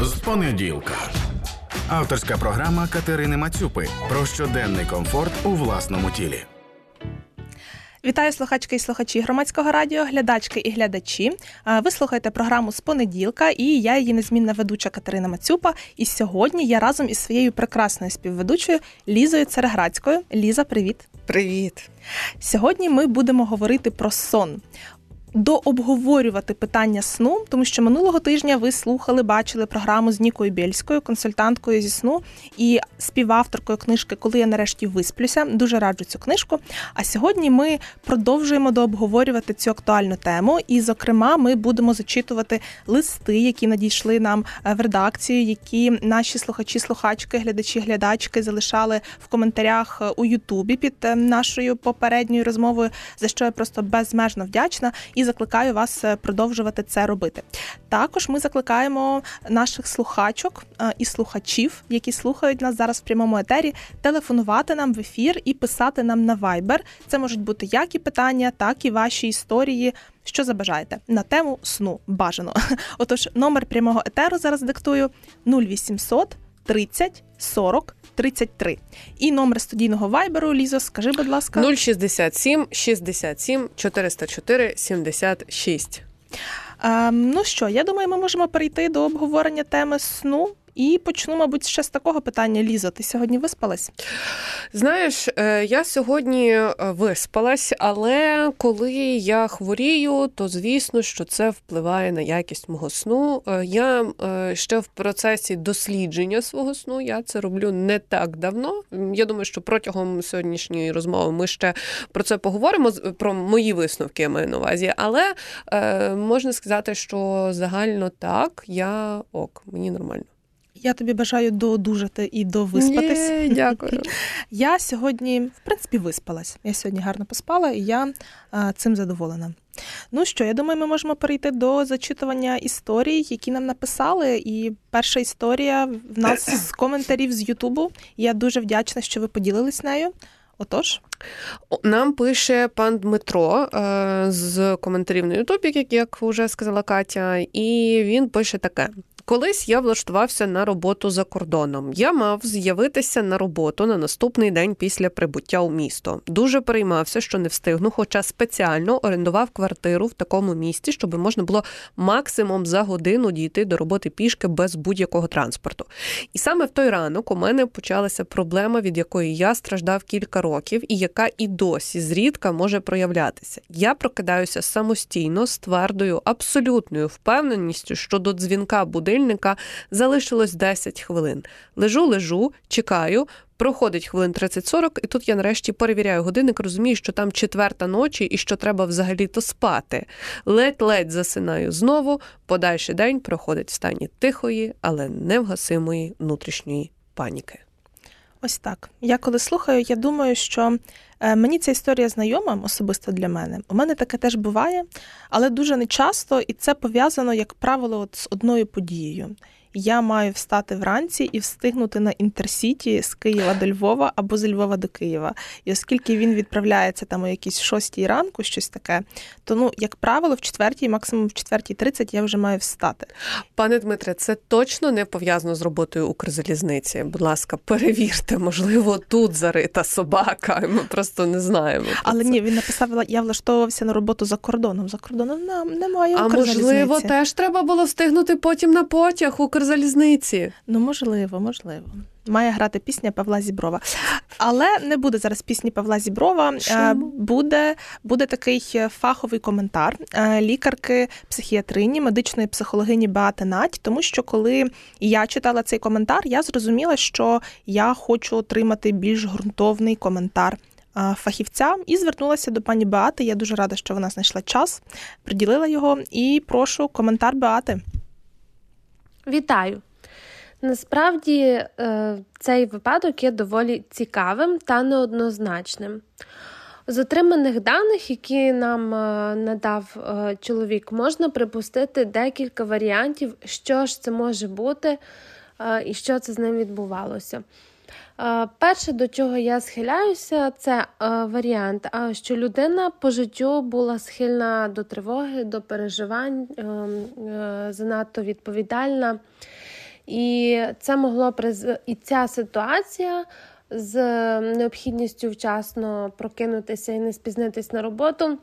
з понеділка. Авторська програма Катерини Мацюпи про щоденний комфорт у власному тілі. Вітаю слухачки і слухачі громадського радіо, глядачки і глядачі. Ви слухаєте програму з понеділка, і я її незмінна ведуча Катерина Мацюпа. І сьогодні я разом із своєю прекрасною співведучою Лізою Цереградською. Ліза, привіт. Привіт. Сьогодні ми будемо говорити про сон дообговорювати питання сну, тому що минулого тижня ви слухали, бачили програму з Нікою Бєльською, консультанткою зі сну і співавторкою книжки Коли я нарешті висплюся. Дуже раджу цю книжку. А сьогодні ми продовжуємо дообговорювати цю актуальну тему. І, зокрема, ми будемо зачитувати листи, які надійшли нам е, в редакцію, які наші слухачі, слухачки, глядачі, глядачки залишали в коментарях е, у Ютубі під е, нашою попередньою розмовою, за що я просто безмежно вдячна. І закликаю вас е, продовжувати це робити. Також ми закликаємо наших слухачок е, і слухачів, які слухають нас зараз в прямому етері, телефонувати нам в ефір і писати нам на Viber. Це можуть бути як і питання, так і ваші історії. Що забажаєте на тему сну бажано. Отож, номер прямого етеру зараз диктую 0800 30 40 33. І номер студійного вайберу Лізо, скажи, будь ласка, 067 67 404 76. Ем, ну що, я думаю, ми можемо перейти до обговорення теми сну. І почну, мабуть, ще з такого питання. Лізо, ти сьогодні виспалась? Знаєш, е, я сьогодні е, виспалась, але коли я хворію, то звісно, що це впливає на якість мого сну. Е, я ще в процесі дослідження свого сну. Я це роблю не так давно. Я думаю, що протягом сьогоднішньої розмови ми ще про це поговоримо. про мої висновки я маю на увазі. Але можна сказати, що загально так, я ок, мені нормально. Я тобі бажаю доодужати і довиспатись. Є, Дякую. Я сьогодні, в принципі, виспалась. Я сьогодні гарно поспала, і я а, цим задоволена. Ну що, я думаю, ми можемо перейти до зачитування історій, які нам написали. І перша історія в нас з коментарів з Ютубу. Я дуже вдячна, що ви поділились нею. Отож. Нам пише пан Дмитро е, з коментарів на Ютубі, як, як вже сказала Катя, і він пише таке: Колись я влаштувався на роботу за кордоном. Я мав з'явитися на роботу на наступний день після прибуття у місто. Дуже переймався, що не встигну, хоча спеціально орендував квартиру в такому місті, щоб можна було максимум за годину дійти до роботи пішки без будь-якого транспорту. І саме в той ранок у мене почалася проблема, від якої я страждав кілька років, і яка і досі зрідка може проявлятися. Я прокидаюся самостійно з твердою, абсолютною впевненістю, що до дзвінка буде будильника залишилось 10 хвилин. Лежу, лежу, чекаю. Проходить хвилин 30-40, і тут я нарешті перевіряю годинник, розумію, що там четверта ночі і що треба взагалі-то спати. Ледь-ледь засинаю знову. Подальший день проходить в стані тихої, але невгасимої внутрішньої паніки. Ось так. Я коли слухаю, я думаю, що е, мені ця історія знайома особисто для мене. У мене таке теж буває, але дуже нечасто, і це пов'язано, як правило, от з одною подією я маю встати вранці і встигнути на інтерсіті з Києва до Львова або з Львова до Києва. І оскільки він відправляється там о якійсь шостій ранку, щось таке, то ну, як правило, в четвертій, максимум в четвертій тридцять я вже маю встати. Пане Дмитре, це точно не пов'язано з роботою Укрзалізниці. Будь ласка, перевірте, можливо, тут зарита собака. Ми просто не знаємо. Але це. ні, він написав, я влаштовувався на роботу за кордоном. За кордоном нам немає. А можливо, теж треба було встигнути потім на потяг Укрзалізниці залізниці. Ну, можливо, можливо. Має грати пісня Павла Зіброва. Але не буде зараз пісні Павла Зіброва. Е, Чому? Буде буде такий е, фаховий коментар е, лікарки, психіатрині, медичної психологині Беати Надь, тому що коли я читала цей коментар, я зрозуміла, що я хочу отримати більш ґрунтовний коментар. Фахівця і звернулася до пані Беати. Я дуже рада, що вона знайшла час, приділила його. І прошу коментар Беати. Вітаю! Насправді е, цей випадок є доволі цікавим та неоднозначним. З отриманих даних, які нам е, надав е, чоловік, можна припустити декілька варіантів, що ж це може бути і що це з ним відбувалося. Перше, до чого я схиляюся, це варіант, що людина по життю була схильна до тривоги, до переживань, ем, занадто відповідальна. І це могло і ця ситуація з необхідністю вчасно прокинутися і не спізнитись на роботу.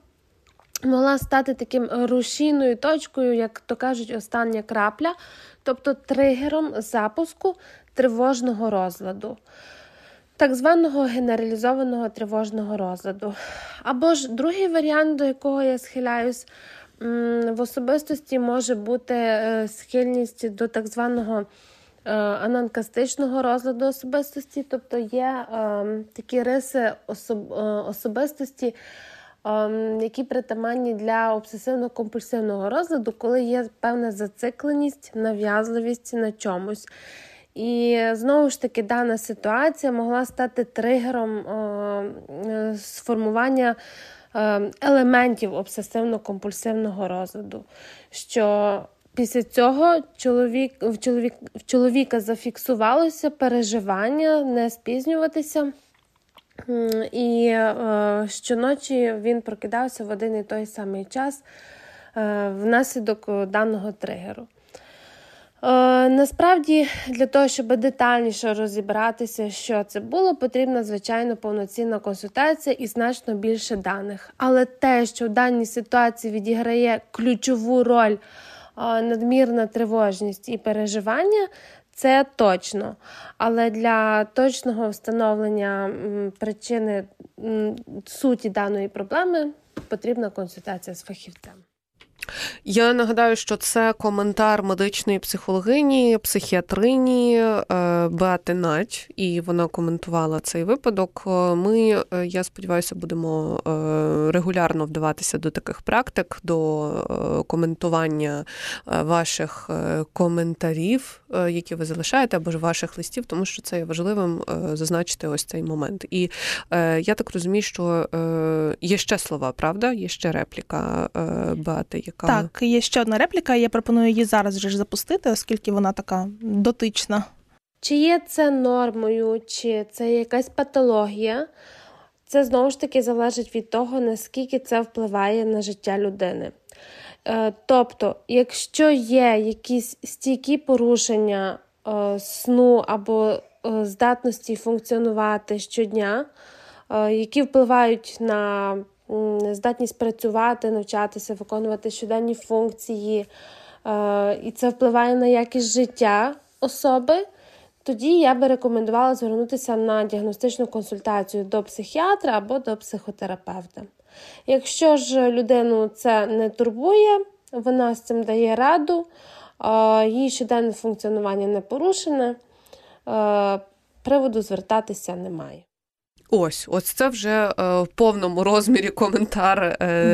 Могла стати таким рушійною точкою, як то кажуть, остання крапля, тобто тригером запуску тривожного розладу, так званого генералізованого тривожного розладу. Або ж другий варіант, до якого я схиляюсь, в особистості може бути е, схильність до так званого е, ананкастичного розладу особистості, тобто є ем, такі риси е, особистості. Які притаманні для обсесивно-компульсивного розладу, коли є певна зацикленість, нав'язливість на чомусь. І знову ж таки, дана ситуація могла стати тригером е, сформування е, елементів обсесивно-компульсивного розладу. що Після цього чоловік, в, чоловік, в чоловіка зафіксувалося переживання, не спізнюватися. І е, щоночі він прокидався в один і той самий час е, внаслідок даного тригеру. Е, насправді, для того, щоб детальніше розібратися, що це було, потрібна звичайно повноцінна консультація і значно більше даних. Але те, що в даній ситуації відіграє ключову роль надмірна тривожність і переживання, це точно. Але для точного встановлення причини суті даної проблеми потрібна консультація з фахівцем. Я нагадаю, що це коментар медичної психологині, психіатрині е, Беати Надь, і вона коментувала цей випадок. Ми, е, я сподіваюся, будемо е, регулярно вдаватися до таких практик, до коментування ваших коментарів, які ви залишаєте, або ж ваших листів, тому що це є важливим зазначити ось цей момент. І я так розумію, що є ще слова, правда? Є ще репліка Беати яка так є ще одна репліка. Я пропоную її зараз вже запустити, оскільки вона така дотична. Чи є це нормою, чи це якась патологія? Це знову ж таки залежить від того, наскільки це впливає на життя людини. Е, тобто, якщо є якісь стійкі порушення е, сну або е, здатності функціонувати щодня, які впливають на здатність працювати, навчатися, виконувати щоденні функції, е, і це впливає на якість життя особи. Тоді я би рекомендувала звернутися на діагностичну консультацію до психіатра або до психотерапевта. Якщо ж людину це не турбує, вона з цим дає раду, е, її щоденне функціонування не порушене, е, приводу звертатися немає. Ось, ось це вже е, в повному розмірі коментар е,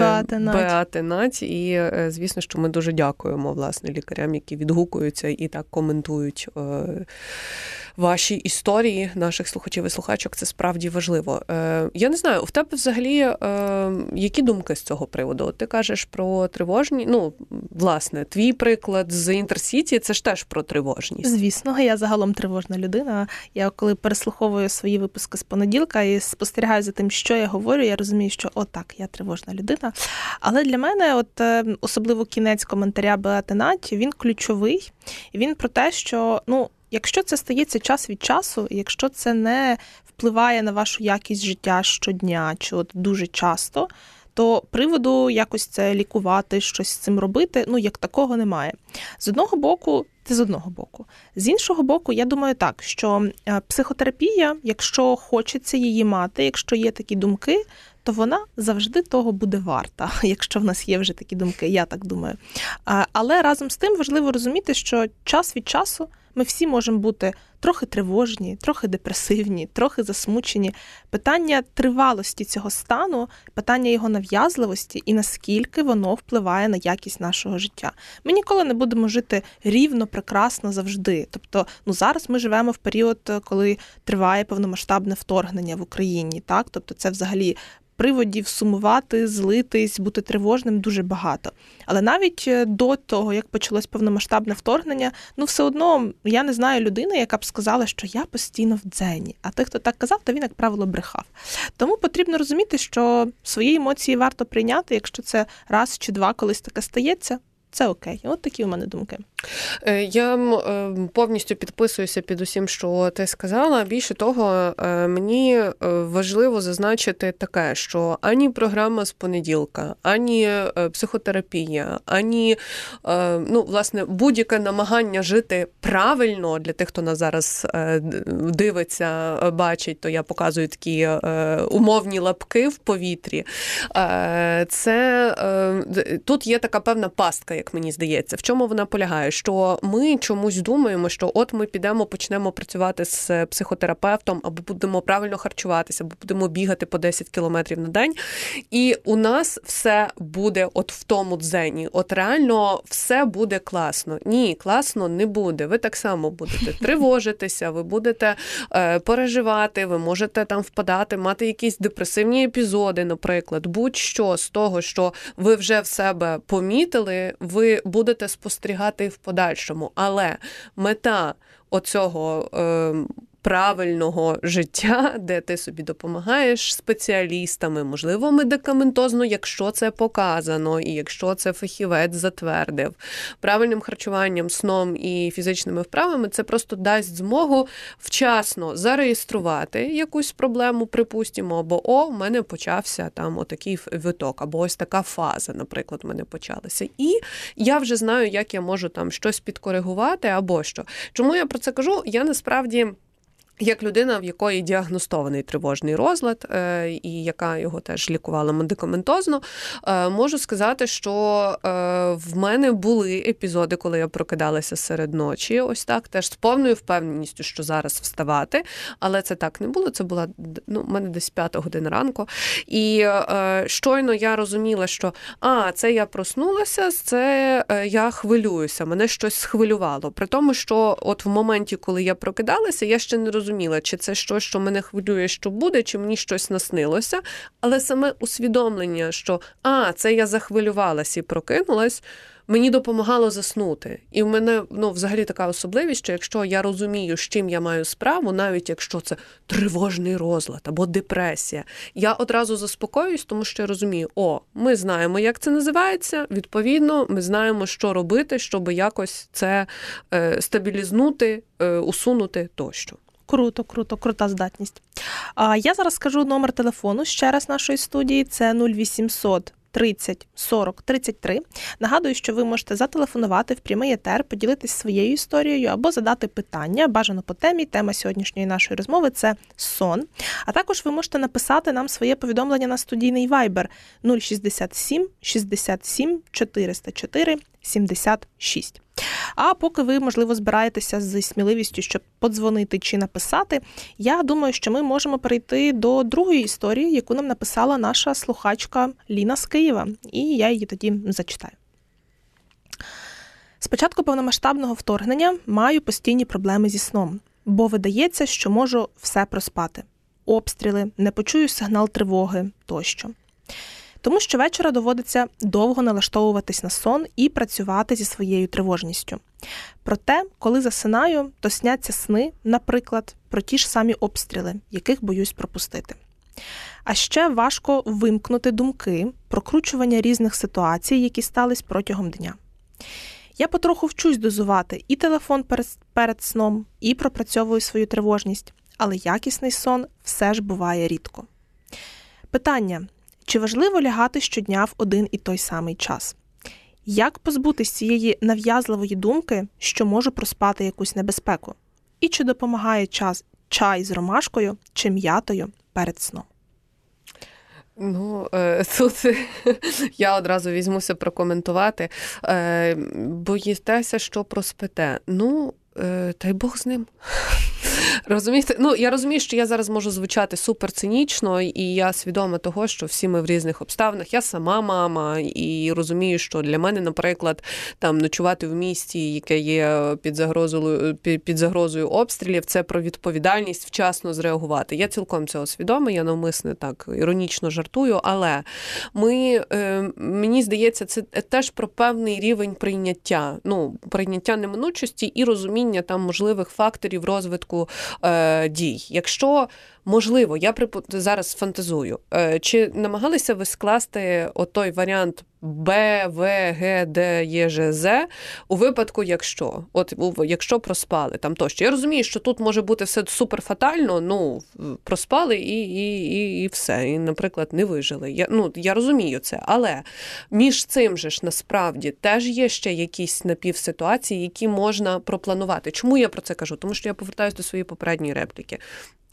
Беати Нать. І е, звісно, що ми дуже дякуємо власне лікарям, які відгукуються і так коментують. Ваші історії наших слухачів і слухачок. Це справді важливо. Е, Я не знаю, в тебе взагалі е, які думки з цього приводу? Ти кажеш про тривожні. Ну, власне, твій приклад з інтерсіті це ж теж про тривожність. Звісно, я загалом тривожна людина. Я коли переслуховую свої випуски з понеділка і спостерігаю за тим, що я говорю, я розумію, що отак, я тривожна людина. Але для мене, от е, особливо кінець коментаря Беати Наті, він ключовий. Він про те, що ну. Якщо це стається час від часу, якщо це не впливає на вашу якість життя щодня чи от дуже часто, то приводу якось це лікувати, щось з цим робити, ну як такого немає. З одного боку, це з одного боку. З іншого боку, я думаю так, що е, психотерапія, якщо хочеться її мати, якщо є такі думки, то вона завжди того буде варта, якщо в нас є вже такі думки, я так думаю. Але разом з тим важливо розуміти, що час від часу. Ми всі можемо бути трохи тривожні, трохи депресивні, трохи засмучені. Питання тривалості цього стану, питання його нав'язливості і наскільки воно впливає на якість нашого життя. Ми ніколи не будемо жити рівно, прекрасно завжди. Тобто, ну зараз ми живемо в період, коли триває повномасштабне вторгнення в Україні. Так, тобто, це взагалі приводів сумувати, злитись, бути тривожним дуже багато. Але навіть е, до того, як почалось повномасштабне вторгнення, ну все одно я не знаю людини, яка б сказала, що я постійно в дзені. А той, хто так казав, то він, як правило, брехав. Тому потрібно розуміти, що свої емоції варто прийняти, якщо це раз чи два колись таке стається. Це окей. От такі у мене думки. Е, я е, повністю підписуюся під усім, що ти сказала. Більше того, е, мені важливо зазначити таке, що ані програма з понеділка, ані психотерапія, ані ну, власне будь-яке намагання жити правильно для тих, хто нас зараз дивиться, бачить, то я показую такі умовні лапки в повітрі. Це тут є така певна пастка, як мені здається. В чому вона полягає? Що ми чомусь думаємо, що от ми підемо, почнемо працювати з психотерапевтом, або будемо правильно харчуватися, або будемо бігати по 10 кілометрів на день, і у нас все буде от в тому дзені. От реально все буде класно. Ні, класно не буде. Ви так само будете тривожитися, ви будете е, переживати, ви можете там впадати, мати якісь депресивні епізоди, наприклад, будь-що з того, що ви вже в себе помітили, ви будете спостерігати в подальшому. Але мета оцього. Е, правильного життя, де ти собі допомагаєш спеціалістами, можливо, медикаментозно, якщо це показано, і якщо це фахівець затвердив. Правильним харчуванням, сном і фізичними вправами це просто дасть змогу вчасно зареєструвати якусь проблему, припустимо, або о, в мене почався там отакий виток, або ось така фаза, наприклад, в мене почалася. І я вже знаю, як я можу там щось підкоригувати або що. Чому я про це кажу? Я насправді. Як людина, в якої діагностований тривожний розлад, е, і яка його теж лікувала медикаментозно, е, можу сказати, що е, в мене були епізоди, коли я прокидалася серед ночі, ось так, теж з повною впевненістю, що зараз вставати, але це так не було. Це була ну, в мене десь п'ята година ранку. І щойно я розуміла, що а, це я проснулася, це я хвилююся, мене щось схвилювало. При тому, що от в моменті, коли я прокидалася, я ще не розуміла зрозуміла, чи це щось, що мене хвилює, що буде, чи мені щось наснилося. Але саме усвідомлення, що а, це я захвилювалась і прокинулась. Мені допомагало заснути. І в мене ну, взагалі така особливість, що якщо я розумію, з чим я маю справу, навіть якщо це тривожний розлад або депресія, я одразу заспокоююсь, тому що я розумію, о, ми знаємо, як це називається. Відповідно, ми знаємо, що робити, щоб якось це е, стабілізнути, е, усунути тощо. Круто, круто, крута здатність. А я зараз скажу номер телефону ще раз нашої студії: це 0800 30 40 33. Нагадую, що ви можете зателефонувати в прямий етер, поділитись своєю історією або задати питання бажано по темі. Тема сьогоднішньої нашої розмови це сон. А також ви можете написати нам своє повідомлення на студійний Viber 067 67 404 76. А поки ви, можливо, збираєтеся з сміливістю, щоб подзвонити чи написати, я думаю, що ми можемо перейти до другої історії, яку нам написала наша слухачка Ліна з Києва, і я її тоді зачитаю. Спочатку повномасштабного вторгнення маю постійні проблеми зі сном, бо видається, що можу все проспати: обстріли, не почую сигнал тривоги тощо тому що вечора доводиться довго налаштовуватись на сон і працювати зі своєю тривожністю. Проте, коли засинаю, то сняться сни, наприклад, про ті ж самі обстріли, яких боюсь пропустити. А ще важко вимкнути думки, прокручування різних ситуацій, які стались протягом дня. Я потроху вчусь дозувати і телефон перед, сном, і пропрацьовую свою тривожність, але якісний сон все ж буває рідко. Питання: чи важливо лягати щодня в один і той самий час? Як позбутися цієї нав'язливої думки, що можу проспати якусь небезпеку? І чи допомагає час чай з ромашкою чи м'ятою перед сном? Ну, е, тут я одразу візьмуся прокоментувати. Е, боїтеся, що проспите. Ну, е, та й Бог з ним. Розумієте? Ну я розумію, що я зараз можу звучати супер цинічно, і я свідома того, що всі ми в різних обставинах. Я сама мама, і розумію, що для мене, наприклад, там ночувати в місті, яке є під загрозою під загрозою обстрілів, це про відповідальність вчасно зреагувати. Я цілком цього свідома, я навмисне так іронічно жартую, але ми е, мені здається, це теж про певний рівень прийняття. Ну, прийняття неминучості і розуміння там можливих факторів розвитку е, дій. Якщо Можливо, я припу... зараз фантазую. Е, чи намагалися ви скласти отой варіант Б, В, Г, Д, Є, Ж, З у випадку, якщо от якщо проспали там тощо. Я розумію, що тут може бути все супер фатально, ну проспали і і, і, і все. І, наприклад, не вижили. Я ну я розумію це, але між цим же ж насправді теж є ще якісь напівситуації, які можна пропланувати. Чому я про це кажу? Тому що я повертаюся до своєї попередньої репліки.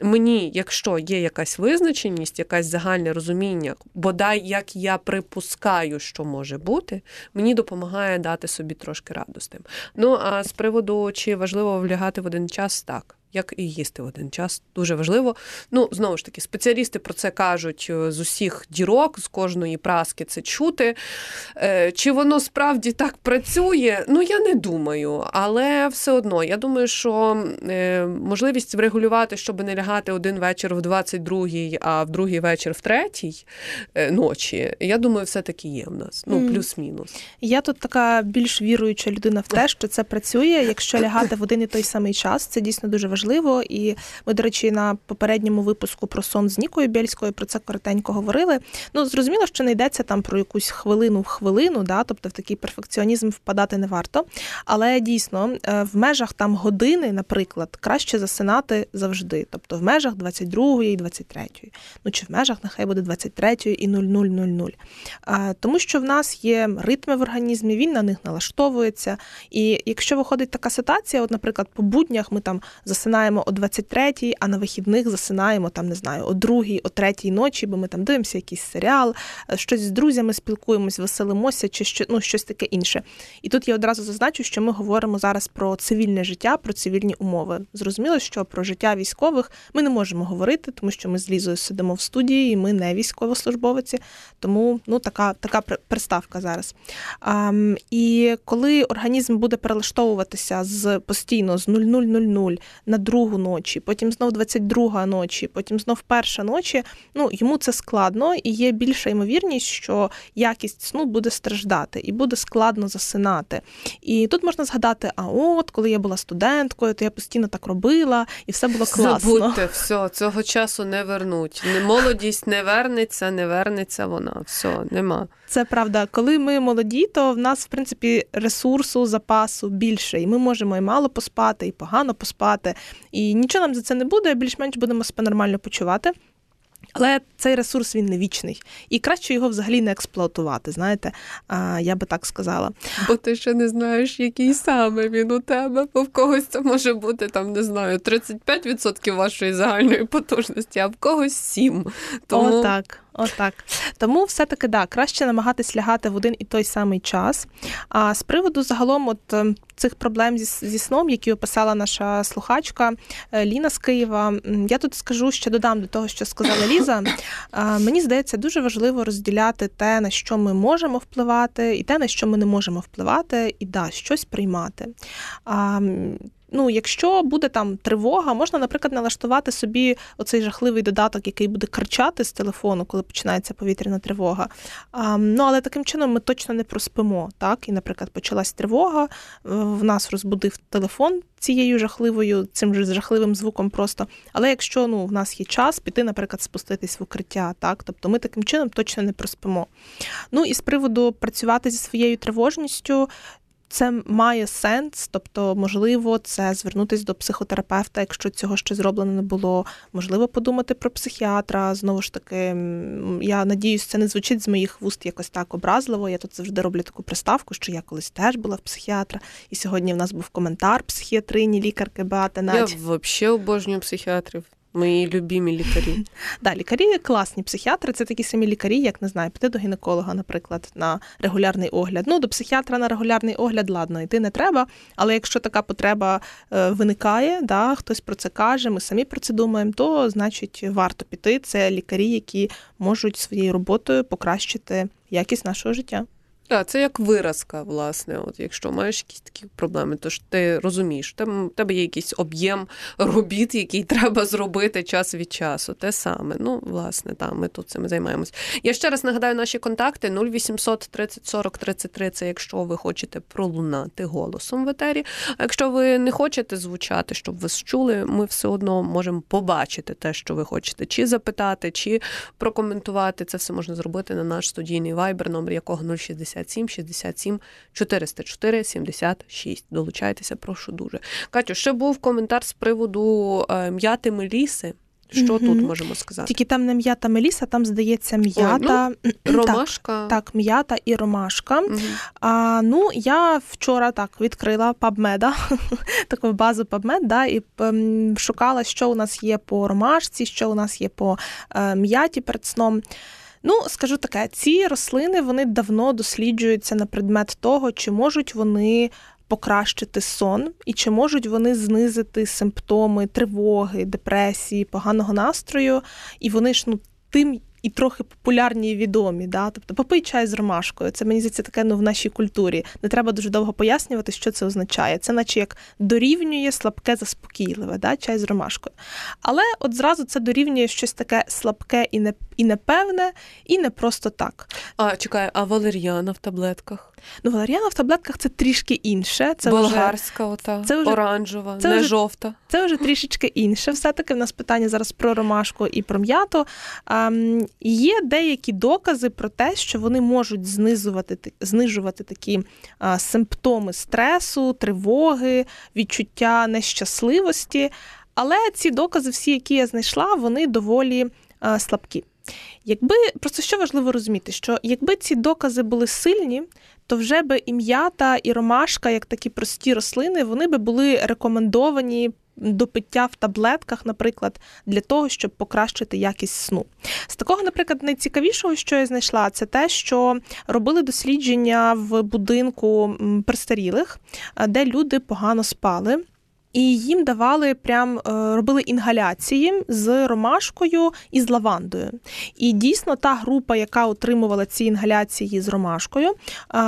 Мені, якщо є якась визначеність, якась загальне розуміння, бодай як я припускаю, що може бути, мені допомагає дати собі трошки радостим. Ну а з приводу чи важливо влягати в один час, так як і їсти в один час. Дуже важливо. Ну, знову ж таки, спеціалісти про це кажуть е, з усіх дірок, з кожної праски це чути. Е, чи воно справді так працює? Ну, я не думаю. Але все одно, я думаю, що е, можливість врегулювати, щоб не лягати один вечір в 22-й, а в другий вечір в третій ночі, я думаю, все-таки є в нас. Ну, плюс-мінус. Я тут така більш віруюча людина в те, що це працює, якщо лягати в один і той самий час, це дійсно дуже важливо важливо. І ми, до речі, на попередньому випуску про сон з Нікою Бєльською про це коротенько говорили. Ну, зрозуміло, що не йдеться там про якусь хвилину в хвилину, да, тобто в такий перфекціонізм впадати не варто. Але дійсно е, в межах там години, наприклад, краще засинати завжди, тобто в межах 22 і 23. Ну чи в межах нехай буде 23 і 00.00. Тому що в нас є ритми в організмі, він на них налаштовується. І якщо виходить така ситуація, от, наприклад, по буднях ми там засинаємо засинаємо о 23-й, а на вихідних засинаємо там, не знаю, о 2-й, о 3-й ночі, бо ми там дивимося якийсь серіал, е, щось з друзями спілкуємось, веселимося, чи що, ну, щось таке інше. І тут я одразу зазначу, що ми говоримо зараз про цивільне життя, про цивільні умови. Зрозуміло, що про життя військових ми не можемо говорити, тому що ми з Лізою сидимо в студії, і ми не військовослужбовиці, тому ну така така приставка зараз. А, І коли організм буде перелаштовуватися з постійно з 00.00 на другу ночі, потім знов 22 ночі, потім знов перша ночі. Ну йому це складно і є більша ймовірність, що якість сну буде страждати і буде складно засинати. І тут можна згадати: а от коли я була студенткою, то я постійно так робила, і все було класно. Забудьте, все, цього часу не вернуть. Молодість не вернеться, не вернеться вона. Все, нема. Це правда. Коли ми молоді, то в нас, в принципі, ресурсу, запасу більше, і ми можемо і мало поспати, і погано поспати. І нічого нам за це не буде, більш-менш будемо себе нормально почувати. Але цей ресурс він не вічний, і краще його взагалі не експлуатувати. Знаєте, я би так сказала. Бо ти ще не знаєш, який саме він у тебе, бо в когось це може бути там, не знаю, 35% вашої загальної потужності, а в когось 7%. Тому... О, так. Отак. Тому все-таки да, краще намагатись лягати в один і той самий час. А з приводу загалом от ем, цих проблем зі, зі сном, які описала наша слухачка е, Ліна з Києва, я тут скажу, ще додам до того, що сказала Ліза. Мені здається, дуже важливо розділяти те, на що ми можемо впливати, і те, на що ми не можемо впливати, і да, щось приймати ну, якщо буде там тривога, можна, наприклад, налаштувати собі оцей жахливий додаток, який буде кричати з телефону, коли починається повітряна тривога. А, Ну, але таким чином ми точно не проспимо. Так, і, наприклад, почалась тривога, в нас розбудив телефон цією жахливою, цим же жахливим звуком просто. Але якщо ну, в нас є час піти, наприклад, спуститись в укриття, так, тобто ми таким чином точно не проспимо. Ну і з приводу працювати зі своєю тривожністю. Це має сенс, тобто, можливо, це звернутися до психотерапевта, якщо цього ще зроблено не було. Можливо, подумати про психіатра. Знову ж таки, я надіюсь, це не звучить з моїх вуст якось так образливо. Я тут завжди роблю таку приставку, що я колись теж була в психіатра, і сьогодні в нас був коментар психіатрині, лікарки Беати Надь. Я взагалі обожнюю психіатрів. Мої любімі лікарі. Да, лікарі класні психіатри. Це такі самі лікарі, як не знаю, піти до гінеколога, наприклад, на регулярний огляд. Ну, до психіатра на регулярний огляд, ладно, йти не треба. Але якщо така потреба е, виникає, да, хтось про це каже, ми самі про це думаємо, то значить варто піти. Це лікарі, які можуть своєю роботою покращити якість нашого життя. Так, це як виразка, власне. От Якщо маєш якісь такі проблеми, то ж ти розумієш, в тебе є якийсь об'єм робіт, який треба зробити час від часу. Те саме. Ну, власне, там ми тут цим займаємось. Я ще раз нагадаю наші контакти: 0800 30 40 33 Це якщо ви хочете пролунати голосом в етері. А якщо ви не хочете звучати, щоб вас чули, ми все одно можемо побачити те, що ви хочете, чи запитати, чи прокоментувати. Це все можна зробити на наш студійний вайбер, номер якого 060 67 67 404 76. Долучайтеся, прошу дуже. Катю, ще був коментар з приводу е, м'яти Меліси. Що угу. тут можемо сказати? Tільки там не м'ята Меліса, там здається м'ята. Ой, ну, ромашка. Так, так, м'ята і ромашка. Угу. А, Ну, я вчора так відкрила PubMed, таку базу PubMed, да, і ем, шукала, що у нас є по ромашці, що у нас є по е, м'яті перед сном. Ну, скажу таке, ці рослини вони давно досліджуються на предмет того, чи можуть вони. Покращити сон, і чи можуть вони знизити симптоми тривоги, депресії, поганого настрою, і вони ж ну тим і трохи популярні і відомі. Да? Тобто попий чай з ромашкою. Це мені здається таке ну, в нашій культурі. Не треба дуже довго пояснювати, що це означає. Це наче як дорівнює слабке, заспокійливе, да? чай з ромашкою. Але от зразу це дорівнює щось таке слабке і не, і непевне, і не просто так. А чекай, а валеріана в таблетках? Ну, валеріана в таблетках це трішки інше. Це Болгарська, вже, ота, це вже, оранжева, це не вже, жовта. Це вже трішечки інше. Все-таки в нас питання зараз про ромашку і про м'яту. Є деякі докази про те, що вони можуть знизувати знижувати такі а, симптоми стресу, тривоги, відчуття нещасливості. Але ці докази, всі, які я знайшла, вони доволі а, слабкі. Якби просто що важливо розуміти, що якби ці докази були сильні, то вже би і м'ята, і ромашка, як такі прості рослини, вони би були рекомендовані до пиття в таблетках, наприклад, для того, щоб покращити якість сну. З такого, наприклад, найцікавішого, що я знайшла, це те, що робили дослідження в будинку престарілих, де люди погано спали і їм давали прям е, робили інгаляції з ромашкою і з лавандою. І дійсно та група, яка отримувала ці інгаляції з ромашкою, е,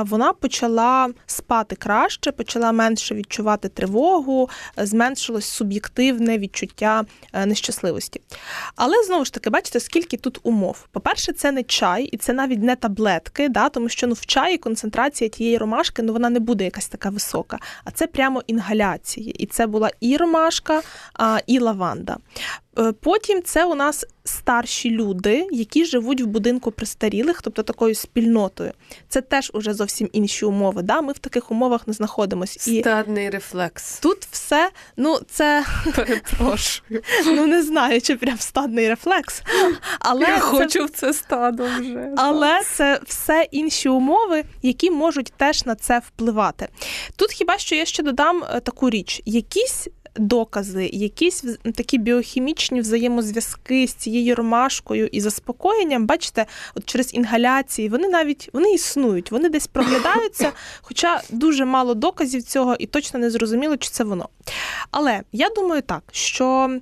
вона почала спати краще, почала менше відчувати тривогу, зменшилось суб'єктивне відчуття е, нещасливості. Але знову ж таки, бачите, скільки тут умов. По-перше, це не чай, і це навіть не таблетки, да, тому що ну, в чаї концентрація тієї ромашки ну, вона не буде якась така висока, а це прямо інгаляції. І це була і ромашка, і лаванда. Е, потім це у нас старші люди, які живуть в будинку престарілих, тобто такою спільнотою. Це теж уже зовсім інші умови. Да? Ми в таких умовах не знаходимося. І Стадний рефлекс. Тут все, ну це перепрошую. Ну не знаю, чи прям стадний рефлекс. Але Я це... хочу в це стадо вже. Але це все інші умови, які можуть теж на це впливати. Тут хіба що я ще додам е, таку річ: якісь докази, якісь такі біохімічні взаємозв'язки з цією ромашкою і заспокоєнням, бачите, от через інгаляції вони навіть вони існують, вони десь проглядаються, хоча дуже мало доказів цього і точно не зрозуміло, чи це воно. Але я думаю так, що.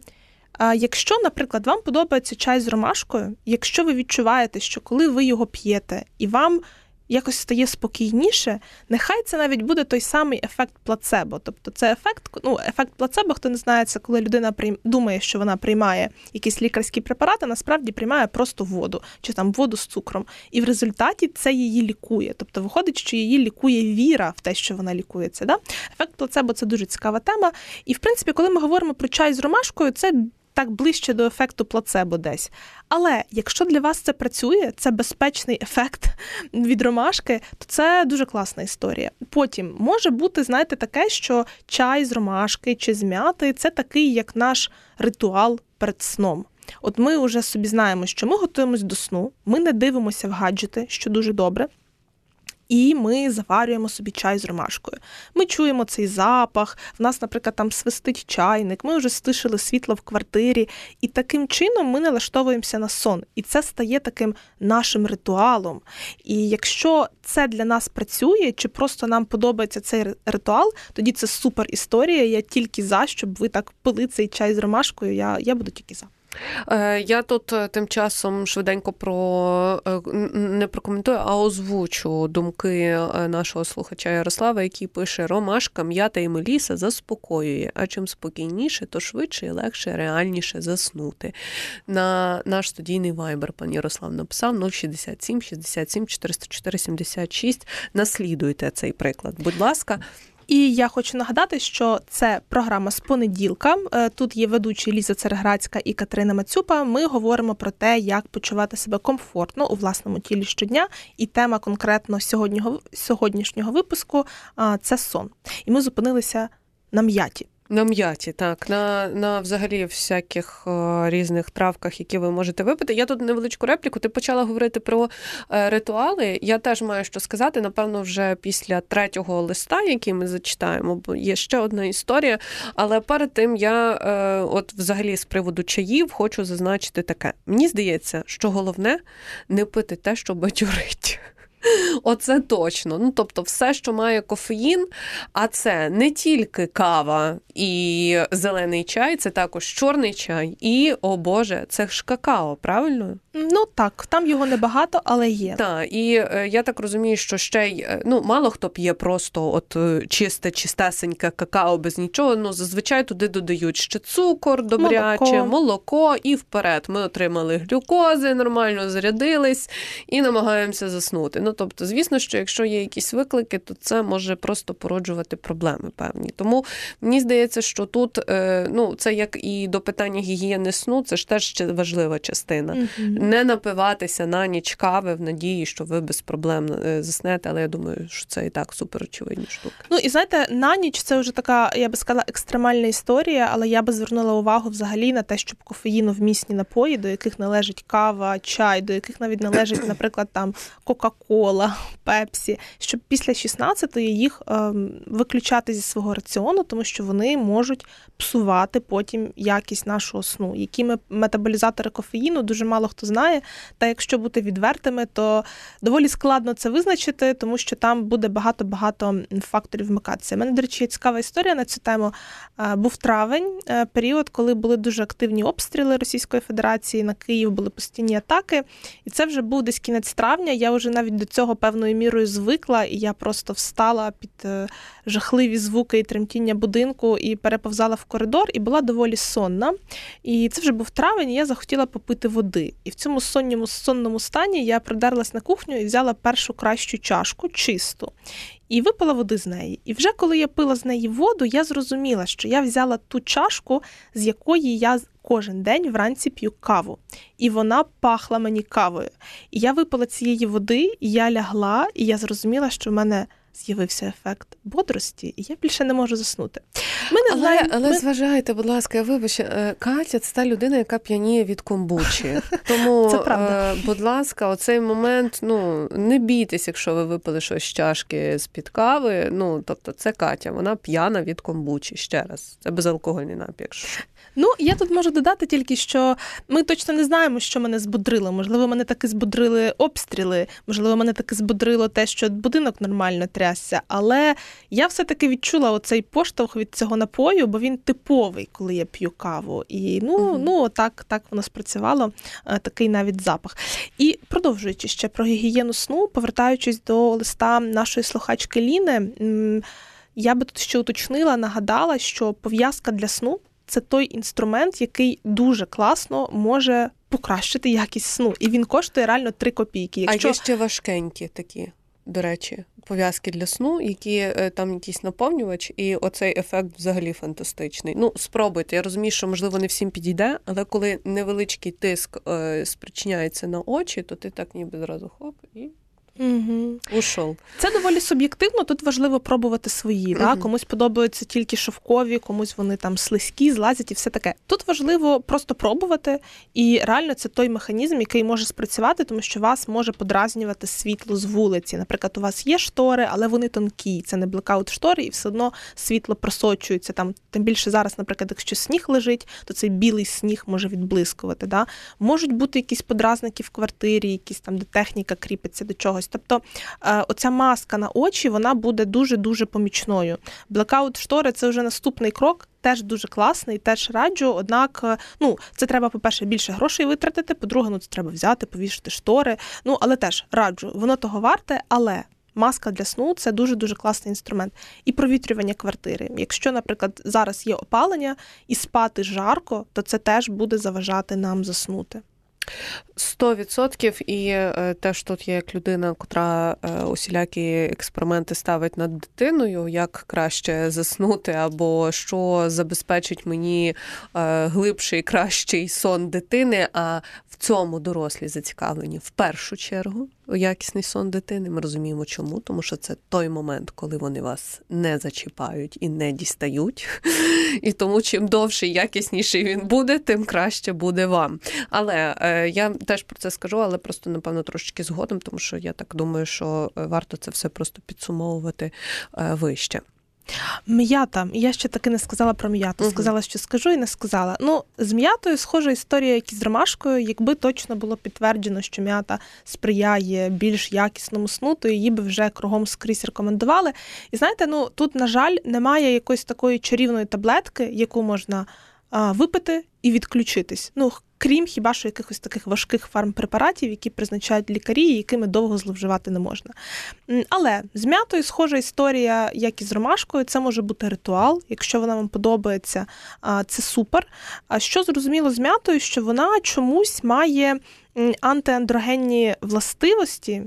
Якщо, наприклад, вам подобається чай з ромашкою, якщо ви відчуваєте, що коли ви його п'єте і вам якось стає спокійніше, нехай це навіть буде той самий ефект плацебо. Тобто це ефект, ну, ефект плацебо, хто не знає, це коли людина прийм, думає, що вона приймає якісь лікарські препарати, насправді приймає просто воду чи там воду з цукром. І в результаті це її лікує. Тобто виходить, що її лікує віра в те, що вона лікується. Да? Ефект плацебо це дуже цікава тема. І в принципі, коли ми говоримо про чай з ромашкою, це так ближче до ефекту плацебо десь. Але якщо для вас це працює, це безпечний ефект від ромашки, то це дуже класна історія. Потім може бути, знаєте, таке, що чай з ромашки чи з м'яти це такий, як наш ритуал перед сном. От ми вже собі знаємо, що ми готуємось до сну, ми не дивимося в гаджети, що дуже добре і ми заварюємо собі чай з ромашкою. Ми чуємо цей запах, в нас, наприклад, там свистить чайник, ми вже стишили світло в квартирі, і таким чином ми налаштовуємося на сон. І це стає таким нашим ритуалом. І якщо це для нас працює, чи просто нам подобається цей ритуал, тоді це супер історія. Я тільки за, щоб ви так пили цей чай з ромашкою. Я, Я буду тільки за. Е, я тут е, тим часом швиденько про е, не прокоментую, а озвучу думки нашого слухача Ярослава, який пише: Ромашка, м'ята і меліса заспокоює. А чим спокійніше, то швидше і легше, реальніше заснути. На наш студійний вайбер пан Ярослав написав 067 67 404 76. Наслідуйте цей приклад. Будь ласка. І я хочу нагадати, що це програма з понеділка. Е, тут є ведучі Ліза Цереградська і Катерина Мацюпа. Ми говоримо про те, як почувати себе комфортно у власному тілі щодня. І тема конкретно сьогоднішнього випуску це сон. І ми зупинилися на м'яті. На м'яті, так, на на взагалі всяких о, різних травках, які ви можете випити. Я тут невеличку репліку. Ти почала говорити про е, ритуали. Я теж маю що сказати. Напевно, вже після третього листа, який ми зачитаємо, бо є ще одна історія. Але перед тим я, е, от, взагалі, з приводу чаїв, хочу зазначити таке: мені здається, що головне не пити те, що бадьорить. Оце точно. Ну, тобто, все, що має кофеїн, а це не тільки кава і зелений чай, це також чорний чай, і, о Боже, це ж какао, правильно? Ну так, там його небагато, але є. Так, і е, я так розумію, що ще й е, ну, мало хто п'є просто от е, чисте, чистесеньке какао без нічого. Ну, зазвичай туди додають ще цукор, добряче, молоко. молоко і вперед. Ми отримали глюкози, нормально зарядились і намагаємося заснути. Ну, тобто, звісно, що якщо є якісь виклики, то це може просто породжувати проблеми певні. Тому мені здається, що тут ну, це як і до питання гігієни сну, це ж теж важлива частина. Mm-hmm не напиватися на ніч кави в надії, що ви без проблем е, заснете, але я думаю, що це і так супер очевидні штуки. Ну і знаєте, на ніч це вже така, я би сказала, екстремальна історія, але я би звернула увагу взагалі на те, щоб кофеїну вмісні напої, до яких належить кава, чай, до яких навіть належить, наприклад, там Кока-Кола, Пепсі, щоб після 16-ї їх ем, виключати зі свого раціону, тому що вони можуть псувати потім якість нашого сну. Які метаболізатори кофеїну дуже мало хто знає. Та якщо бути відвертими, то доволі складно це визначити, тому що там буде багато-багато факторів вмикатися. Мене, до речі, є цікава історія на цю тему. Був травень, е, період, коли були дуже активні обстріли Російської Федерації на Київ, були постійні атаки. І це вже був десь кінець травня. Я вже навіть до цього певною мірою звикла, і я просто встала під е, жахливі звуки і тремтіння будинку і переповзала в коридор, і була доволі сонна. І це вже був травень, і я захотіла попити води. І в цьому сонному сонному стані я придерлась на кухню і взяла першу кращу чашку, чисту, і випила води з неї. І вже коли я пила з неї воду, я зрозуміла, що я взяла ту чашку, з якої я кожен день вранці п'ю каву. І вона пахла мені кавою. І я випила цієї води, і я лягла, і я зрозуміла, що в мене з'явився ефект бодрості, і я більше не можу заснути. Ми не але знаємо, але ми... зважайте, будь ласка, вибач, е, Катя це та людина, яка п'яніє від комбучі. Тому, це правда. Е, будь ласка, оцей момент, ну не бійтесь, якщо ви випили щось з чашки з під кави. Ну тобто, це Катя, вона п'яна від комбучі. Ще раз, це безалкогольний напій. якщо Ну, я тут можу додати тільки, що ми точно не знаємо, що мене збудрило. Можливо, мене таки збудрили обстріли, можливо, мене таки збудрило те, що будинок нормально трясся. Але я все-таки відчула оцей поштовх від цього напою, бо він типовий, коли я п'ю каву. І ну, угу. ну так, так воно спрацювало, е, такий навіть запах. І продовжуючи ще про гігієну сну, повертаючись до листа нашої слухачки Ліни. Я би тут ще уточнила, нагадала, що пов'язка для сну це той інструмент, який дуже класно може покращити якість сну. І він коштує реально 3 копійки. Якщо... А є ще важкенькі такі, до речі, пов'язки для сну, які е, там якийсь наповнювач, і оцей ефект взагалі фантастичний. Ну, спробуйте. Я розумію, що можливо не всім підійде, але коли невеличкий тиск е, спричиняється на очі, то ти так ніби зразу хоп і. Угу. Ушов. Це доволі суб'єктивно. Тут важливо пробувати свої. Угу. Да? Комусь подобаються тільки шовкові, комусь вони там слизькі, злазять і все таке. Тут важливо просто пробувати, і реально це той механізм, який може спрацювати, тому що вас може подразнювати світло з вулиці. Наприклад, у вас є штори, але вони тонкі. Це не блекаут штори, і все одно світло просочується. Там тим більше зараз, наприклад, якщо сніг лежить, то цей білий сніг може відблискувати. Да? Можуть бути якісь подразники в квартирі, якісь там де техніка кріпиться до чогось. Ось, тобто е, оця маска на очі вона буде дуже дуже помічною. Блекаут штори це вже наступний крок. Теж дуже класний, теж раджу. Однак, е, ну це треба, по-перше, більше грошей витратити. По-друге, ну це треба взяти, повішати штори. Ну але теж раджу, воно того варте, але маска для сну це дуже дуже класний інструмент. І провітрювання квартири. Якщо, наприклад, зараз є опалення і спати жарко, то це теж буде заважати нам заснути. Сто відсотків, і е, теж тут є як людина, котра е, усілякі експерименти ставить над дитиною, як краще заснути, або що забезпечить мені е, глибший, кращий сон дитини. А в цьому дорослі зацікавлені в першу чергу якісний сон дитини. Ми розуміємо, чому, тому що це той момент, коли вони вас не зачіпають і не дістають. І тому чим довший, якісніший він буде, тим краще буде вам. Але е, я теж про це скажу, але просто напевно трошечки згодом, тому що я так думаю, що е, варто це все просто підсумовувати е, вище. М'ята. Я ще таки не сказала про м'яту. Мгм. Сказала, що скажу, і не сказала. Ну, з м'ятою схожа історія, як і з ромашкою. Якби точно було підтверджено, що м'ята сприяє більш якісному сну, то її би вже кругом скрізь рекомендували. І знаєте, ну тут, на жаль, немає якоїсь такої чарівної таблетки, яку можна а, випити і відключитись. Ну, крім хіба що якихось таких важких фармпрепаратів, які призначають лікарі, якими довго зловживати не можна. Але з м'ятою схожа історія, як і з ромашкою, це може бути ритуал. Якщо вона вам подобається, це супер. А що зрозуміло з м'ятою, що вона чомусь має антиандрогенні властивості,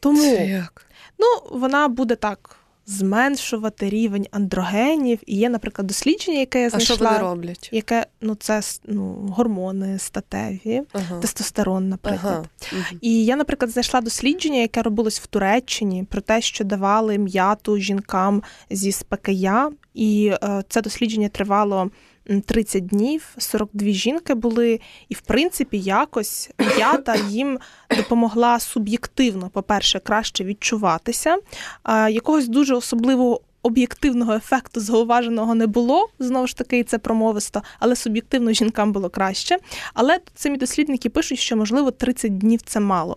тому як? ну, вона буде так. Зменшувати рівень андрогенів. І є, наприклад, дослідження, яке я А що вони роблять? яке ну це ну, гормони статеві, Ага. тестостерон, наприклад. Ага. І я, наприклад, знайшла дослідження, яке робилось в Туреччині, про те, що давали м'яту жінкам зі спекея, І е, це дослідження тривало 30 днів, 42 жінки були, і в принципі якось м'ята їм допомогла суб'єктивно, по-перше, краще відчуватися. Якогось дуже особливого. Об'єктивного ефекту зауваженого не було, знову ж таки, це промовисто, але суб'єктивно жінкам було краще. Але самі дослідники пишуть, що можливо 30 днів це мало.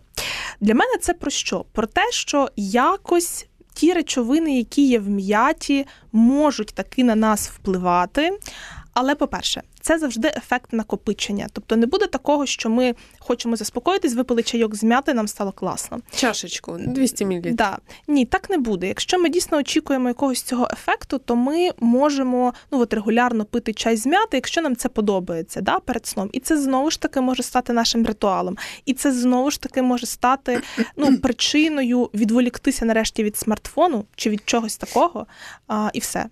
Для мене це про що? Про те, що якось ті речовини, які є в м'яті, можуть таки на нас впливати. Але, по-перше, це завжди ефект накопичення. Тобто не буде такого, що ми хочемо заспокоїтись, випили чайок з м'яти, нам стало класно. Чашечку 200 мл. Да. Ні, так не буде. Якщо ми дійсно очікуємо якогось цього ефекту, то ми можемо ну от регулярно пити чай з м'яти, якщо нам це подобається, да, перед сном. І це знову ж таки може стати нашим ритуалом. І це знову ж таки може стати ну, причиною відволіктися нарешті від смартфону чи від чогось такого, а, і все.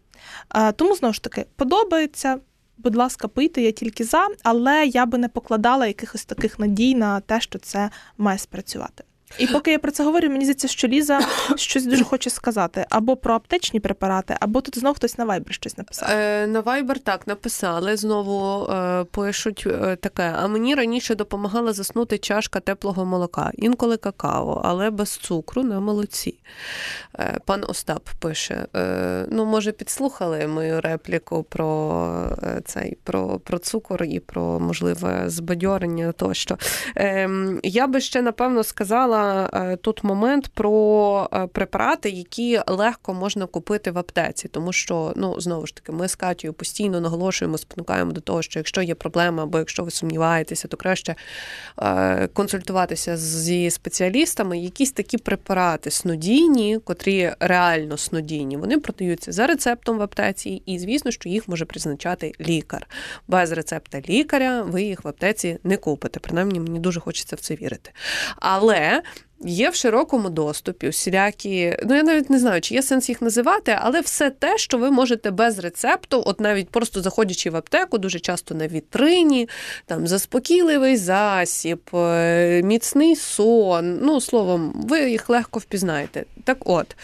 А, тому знову ж таки подобається. Будь ласка, пийте, я тільки за, але я би не покладала якихось таких надій на те, що це має спрацювати. І поки я про це говорю, мені здається, що Ліза щось дуже хоче сказати або про аптечні препарати, або тут знов хтось на Viber щось написав. Е, на Viber так написали. Знову е, пишуть е, таке. А мені раніше допомагала заснути чашка теплого молока, інколи какао, але без цукру на молоці. Е, пан Остап пише: е, ну, може, підслухали мою репліку про е, цей про, про цукор і про можливе збадьорення тощо. Е, я би ще напевно сказала е, тут момент про е, препарати, які легко можна купити в аптеці, тому що ну знову ж таки ми з Катєю постійно наголошуємо, спонукаємо до того, що якщо є проблема, або якщо ви сумніваєтеся, то краще е, консультуватися зі спеціалістами. Якісь такі препарати снодійні, котрі реально снодійні, вони продаються за рецептом в аптеці, і звісно, що їх може призначати лікар. Без рецепта лікаря ви їх в аптеці не купите. Принаймні, мені дуже хочеться в це вірити. Але Є в широкому доступі всілякі, ну я навіть не знаю, чи є сенс їх називати, але все те, що ви можете без рецепту, от навіть просто заходячи в аптеку, дуже часто на вітрині, там заспокійливий засіб, е, міцний сон. Ну, словом, ви їх легко впізнаєте. Так от.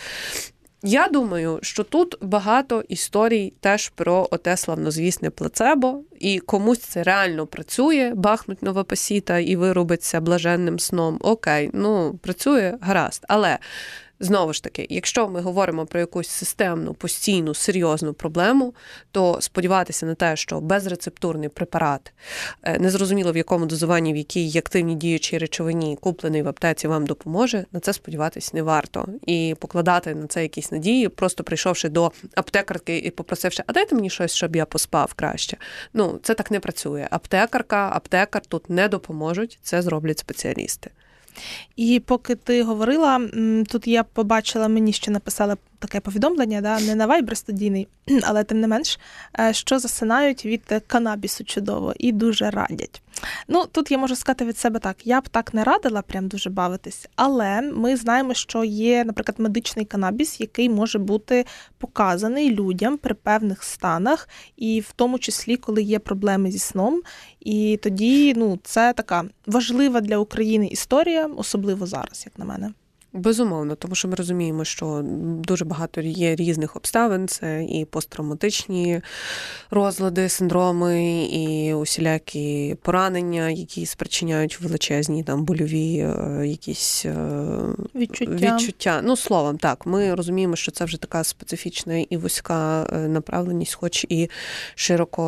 Я думаю, що тут багато історій теж про оте славнозвісне плацебо, і комусь це реально працює, бахнуть нова пасіта і виробиться блаженним сном. Окей, ну працює гаразд. Але Знову ж таки, якщо ми говоримо про якусь системну, постійну, серйозну проблему, то сподіватися на те, що безрецептурний препарат, е, незрозуміло в якому дозуванні, в якій активній діючій речовині куплений в аптеці, вам допоможе, на це сподіватись не варто. І покладати на це якісь надії, просто прийшовши до аптекарки і попросивши, а дайте мені щось, щоб я поспав краще. Ну, це так не працює. Аптекарка, аптекар тут не допоможуть, це зроблять спеціалісти. І поки ти говорила, тут я побачила, мені ще написали таке повідомлення, да, не на вайбер студійний, але тим не менш, е, що засинають від канабісу чудово і дуже радять. Ну, тут я можу сказати від себе так: я б так не радила прям дуже бавитись, але ми знаємо, що є, наприклад, медичний канабіс, який може бути показаний людям при певних станах, і в тому числі, коли є проблеми зі сном. І тоді ну, це така важлива для України історія, особливо зараз, як на мене. Безумовно, тому що ми розуміємо, що дуже багато є різних обставин. Це і посттравматичні розлади, синдроми, і усілякі поранення, які спричиняють величезні там больові е, якісь е, відчуття. відчуття. Ну, словом, так, ми розуміємо, що це вже така специфічна і вузька е, направленість, хоч і широко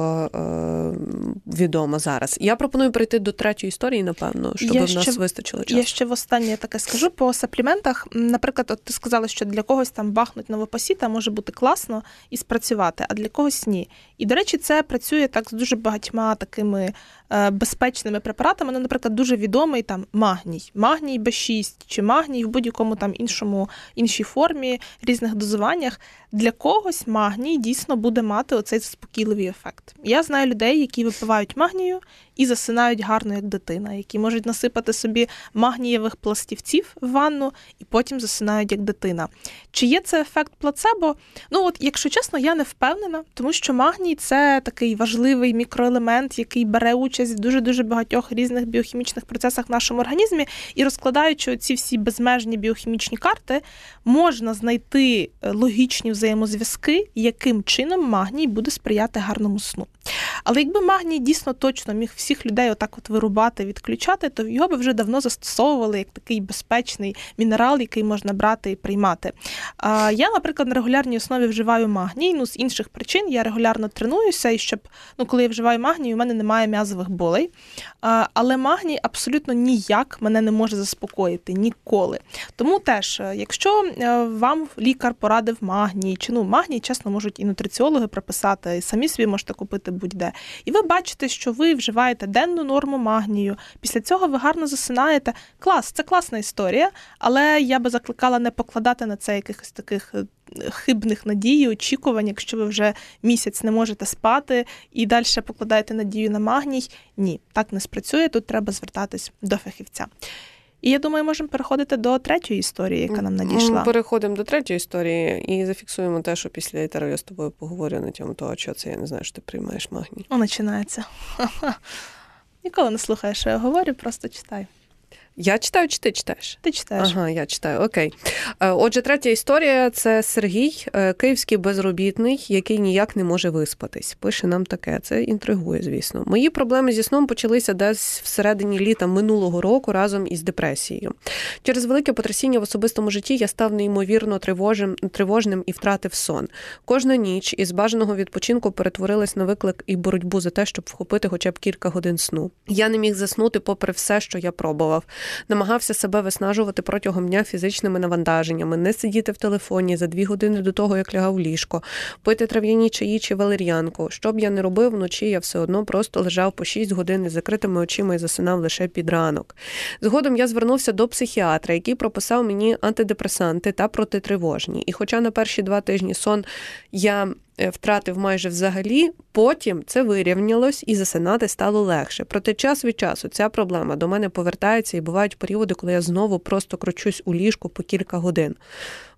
відома зараз. Я пропоную перейти до третьої історії, напевно, щоб я в нас ще, вистачило часу. Я ще в останнє таке скажу по сапліментам моментах, наприклад, от ти сказала, що для когось там бахнуть новопосіта може бути класно і спрацювати, а для когось ні. І, до речі, це працює так з дуже багатьма такими е, безпечними препаратами. Ну, наприклад, дуже відомий там магній, магній Б6 чи магній в будь-якому там іншому іншій формі, різних дозуваннях. Для когось магній дійсно буде мати оцей заспокійливий ефект. Я знаю людей, які випивають магнію і засинають гарно, як дитина, які можуть насипати собі магнієвих пластівців в ванну і потім засинають як дитина. Чи є це ефект плацебо? Ну от, якщо чесно, я не впевнена, тому що магній це такий важливий мікроелемент, який бере участь в дуже дуже багатьох різних біохімічних процесах в нашому організмі, і розкладаючи ці всі безмежні біохімічні карти, можна знайти е, логічні взаємозв'язки, яким чином магній буде сприяти гарному сну. Але якби магній дійсно точно міг всіх людей отак от вирубати, відключати, то його би вже давно застосовували як такий безпечний мінерал, який можна брати і приймати. Я, наприклад, на регулярній основі вживаю магній. Ну, з інших причин я регулярно тренуюся, і щоб ну, коли я вживаю магній, у мене немає м'язових болей. Але магній абсолютно ніяк мене не може заспокоїти ніколи. Тому теж, е, якщо е, вам лікар порадив магній, чи ну магній, чесно, можуть і нутриціологи прописати, і самі собі можете купити будь-де. І ви бачите, що ви вживаєте денну норму магнію. Після цього ви гарно засинаєте. Клас, це класна історія, але я би закликала не покладати на це якихось таких. Е, хибних надій, очікувань, якщо ви вже місяць не можете спати і далі покладаєте надію на магній. Ні, так не спрацює. Тут треба звертатись до фахівця. І я думаю, можемо переходити до третьої історії, яка нам надійшла. Переходимо до третьої історії і зафіксуємо те, що після літеру я з тобою поговорю на тему того, що це я не знаю, що ти приймаєш магній. О, починається. Ніколи не слухаєш, що я говорю, просто читай. Я читаю, чи ти читаєш? Ти читаєш. Ага, я читаю. Окей. Е, отже, третя історія це Сергій, е, київський безробітний, який ніяк не може виспатись. Пише нам таке. Це інтригує, звісно. Мої проблеми зі сном почалися десь всередині літа минулого року разом із депресією. Через велике потрясіння в особистому житті я став неймовірно тривожним, тривожним і втратив сон. Кожна ніч із бажаного відпочинку перетворилась на виклик і боротьбу за те, щоб вхопити хоча б кілька годин сну. Я не міг заснути, попри все, що я пробував намагався себе виснажувати протягом дня фізичними навантаженнями, не сидіти в телефоні за дві години до того, як лягав ліжко, пити трав'яні чаї чи валер'янку. Що б я не робив вночі, я все одно просто лежав по 6 годин із закритими очима і засинав лише під ранок. Згодом я звернувся до психіатра, який прописав мені антидепресанти та протитривожні. І, хоча на перші два тижні сон я втратив майже взагалі, потім це вирівнялось і засинати стало легше. Проте час від часу ця проблема до мене повертається і бувають періоди, коли я знову просто кручусь у ліжку по кілька годин.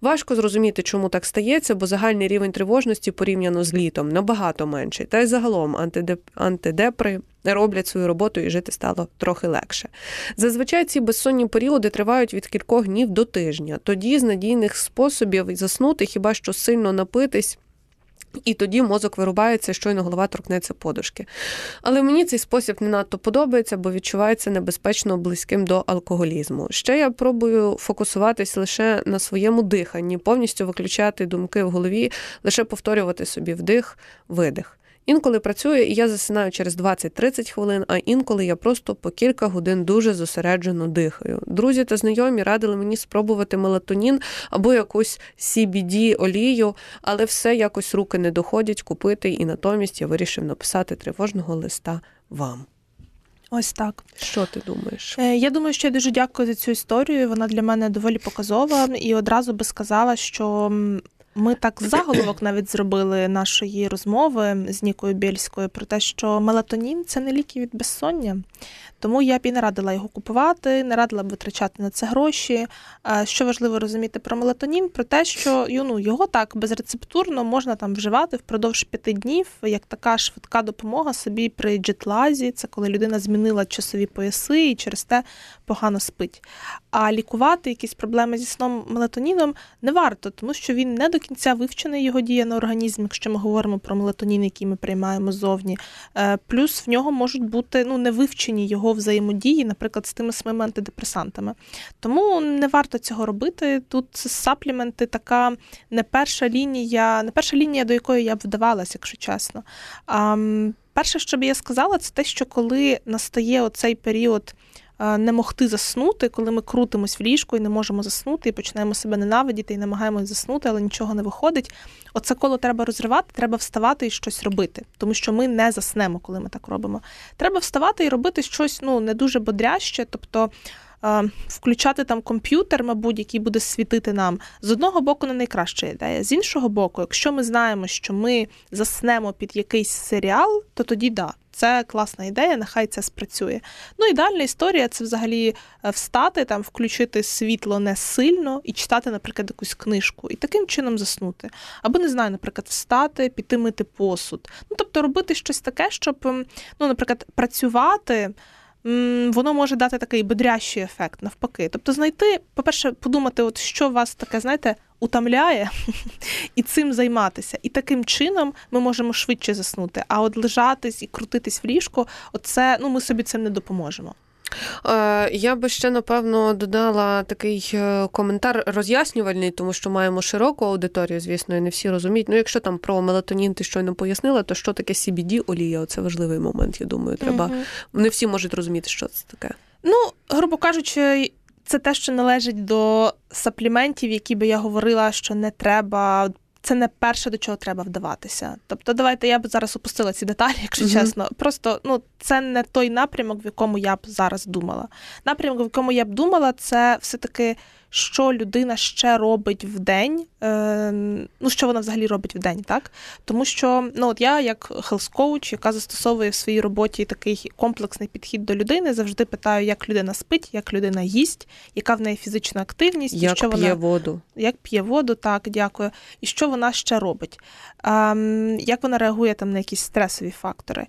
Важко зрозуміти, чому так стається, бо загальний рівень тривожності порівняно з літом набагато менший. Та й загалом антидепри роблять свою роботу і жити стало трохи легше. Зазвичай ці безсонні періоди тривають від кількох днів до тижня. Тоді з надійних способів заснути, хіба що сильно напитись І тоді мозок вирубається, щойно голова торкнеться подушки. Але мені цей спосіб не надто подобається, бо відчувається небезпечно близьким до алкоголізму. Ще я пробую фокусуватись лише на своєму диханні, повністю виключати думки в голові, лише повторювати собі вдих, видих. Інколи працює, і я засинаю через 20-30 хвилин, а інколи я просто по кілька годин дуже зосереджено дихаю. Друзі та знайомі радили мені спробувати мелатонін або якусь cbd олію, але все якось руки не доходять купити, і натомість я вирішив написати тривожного листа вам. Ось так. Що ти думаєш? Е, Я думаю, що я дуже дякую за цю історію. Вона для мене доволі показова, і одразу би сказала, що ми так заголовок навіть зробили нашої розмови з Нікою Бєльською про те, що мелатонін це не ліки від безсоння. Тому я б і не радила його купувати, не радила б витрачати на це гроші. Що важливо розуміти про мелатонін, про те, що ну, його так безрецептурно можна там вживати впродовж п'яти днів, як така швидка допомога собі при джетлазі. Це коли людина змінила часові пояси і через те погано спить. А лікувати якісь проблеми зі сном мелатоніном не варто, тому що він не до кінця вивчений його дія на організм, якщо ми говоримо про мелатонін, який ми приймаємо зовні. Е, Плюс в нього можуть бути ну не вивчені його взаємодії, наприклад, з тими самими антидепресантами. Тому не варто цього робити. Тут сапліменти така не перша лінія, не перша лінія, до якої я б вдавалася, якщо чесно. Перше, що б я сказала, це те, що коли настає оцей період. Е, Не могти заснути, коли ми крутимось в ліжку і не можемо заснути, і починаємо себе ненавидіти і намагаємось заснути, але нічого не виходить. Оце коло треба розривати, треба вставати і щось робити, тому що ми не заснемо, коли ми так робимо. Треба вставати і робити щось ну не дуже бодряще, тобто. е, Включати там комп'ютер, мабуть, який буде світити нам з одного боку не найкраща ідея. З іншого боку, якщо ми знаємо, що ми заснемо під якийсь серіал, то тоді да, це класна ідея, нехай це спрацює. Ну, ідеальна історія це взагалі е, встати, там, включити світло не сильно і читати, наприклад, якусь книжку, і таким чином заснути. Або не знаю, наприклад, встати, піти мити посуд. Ну, тобто робити щось таке, щоб, ну, наприклад, працювати. Воно може дати такий бодрящий ефект, навпаки. Тобто, знайти, по-перше, подумати, от що вас таке, знаєте, утомляє, і цим займатися. І таким чином ми можемо швидше заснути. А от лежатись і крутитись в ліжку, оце ну ми собі цим не допоможемо. Е, Я би ще напевно додала такий е, коментар роз'яснювальний, тому що маємо широку аудиторію, звісно, і не всі розуміють. Ну, якщо там про мелатонін ти щойно пояснила, то що таке CBD олія? Це важливий момент. Я думаю, треба Мгм. не всі можуть розуміти, що це таке. Ну, грубо кажучи, це те, що належить до сапліментів, які би я говорила, що не треба. Це не перше, до чого треба вдаватися. Тобто, давайте я б зараз опустила ці деталі, якщо Мгм. чесно. Просто ну це не той напрямок, в якому я б зараз думала. Напрямок, в якому я б думала, це все-таки що людина ще робить в день. Е, ну, що вона взагалі робить в день, так? Тому що ну, от я, як health-коуч, яка застосовує в своїй роботі такий комплексний підхід до людини, завжди питаю, як людина спить, як людина їсть, яка в неї фізична активність, і що п'є вона воду. як п'є воду, так, дякую. І що вона ще робить? Ем, як вона реагує там на якісь стресові фактори?